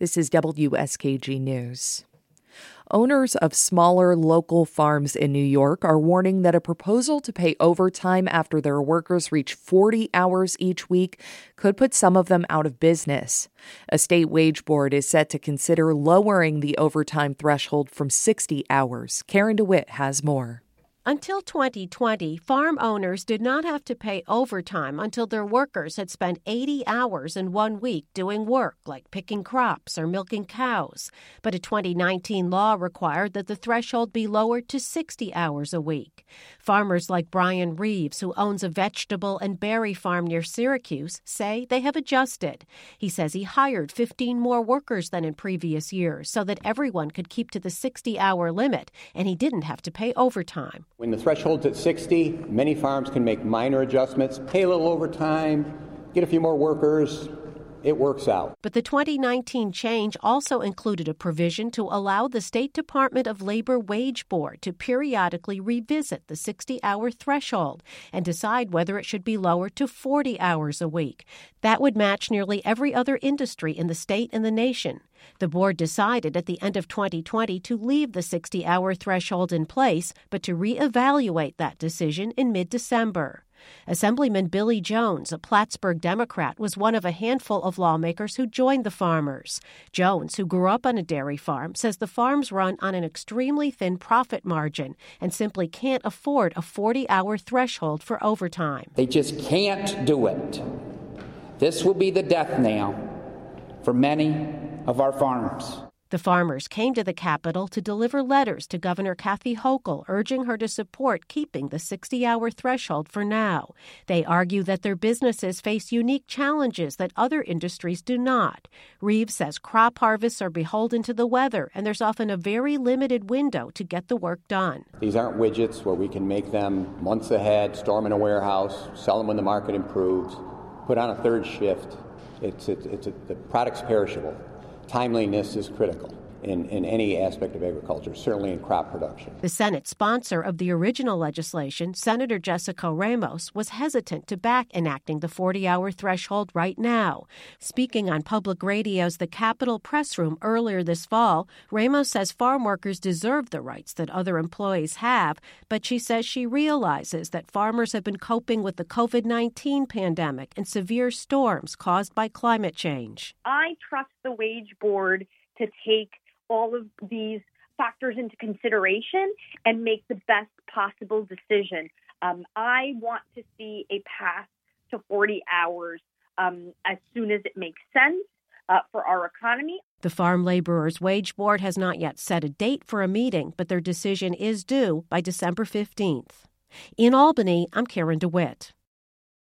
This is WSKG News. Owners of smaller local farms in New York are warning that a proposal to pay overtime after their workers reach 40 hours each week could put some of them out of business. A state wage board is set to consider lowering the overtime threshold from 60 hours. Karen DeWitt has more. Until 2020, farm owners did not have to pay overtime until their workers had spent 80 hours in one week doing work like picking crops or milking cows. But a 2019 law required that the threshold be lowered to 60 hours a week. Farmers like Brian Reeves, who owns a vegetable and berry farm near Syracuse, say they have adjusted. He says he hired 15 more workers than in previous years so that everyone could keep to the 60 hour limit and he didn't have to pay overtime. When the threshold's at 60, many farms can make minor adjustments, pay a little overtime, get a few more workers, it works out. But the 2019 change also included a provision to allow the State Department of Labor Wage Board to periodically revisit the 60 hour threshold and decide whether it should be lowered to 40 hours a week. That would match nearly every other industry in the state and the nation. The board decided at the end of 2020 to leave the 60 hour threshold in place, but to reevaluate that decision in mid December. Assemblyman Billy Jones, a Plattsburgh Democrat, was one of a handful of lawmakers who joined the farmers. Jones, who grew up on a dairy farm, says the farms run on an extremely thin profit margin and simply can't afford a 40 hour threshold for overtime. They just can't do it. This will be the death knell for many of our farms. The farmers came to the Capitol to deliver letters to Governor Kathy Hochul urging her to support keeping the 60 hour threshold for now. They argue that their businesses face unique challenges that other industries do not. Reeves says crop harvests are beholden to the weather, and there's often a very limited window to get the work done. These aren't widgets where we can make them months ahead, store them in a warehouse, sell them when the market improves, put on a third shift. It's, it's, the product's perishable timeliness is critical in, in any aspect of agriculture, certainly in crop production. The Senate sponsor of the original legislation, Senator Jessica Ramos, was hesitant to back enacting the 40 hour threshold right now. Speaking on public radio's The Capitol Press Room earlier this fall, Ramos says farm workers deserve the rights that other employees have, but she says she realizes that farmers have been coping with the COVID 19 pandemic and severe storms caused by climate change. I trust the wage board to take all of these factors into consideration and make the best possible decision. Um, I want to see a path to 40 hours um, as soon as it makes sense uh, for our economy. The Farm Laborers Wage Board has not yet set a date for a meeting, but their decision is due by December 15th. In Albany, I'm Karen DeWitt.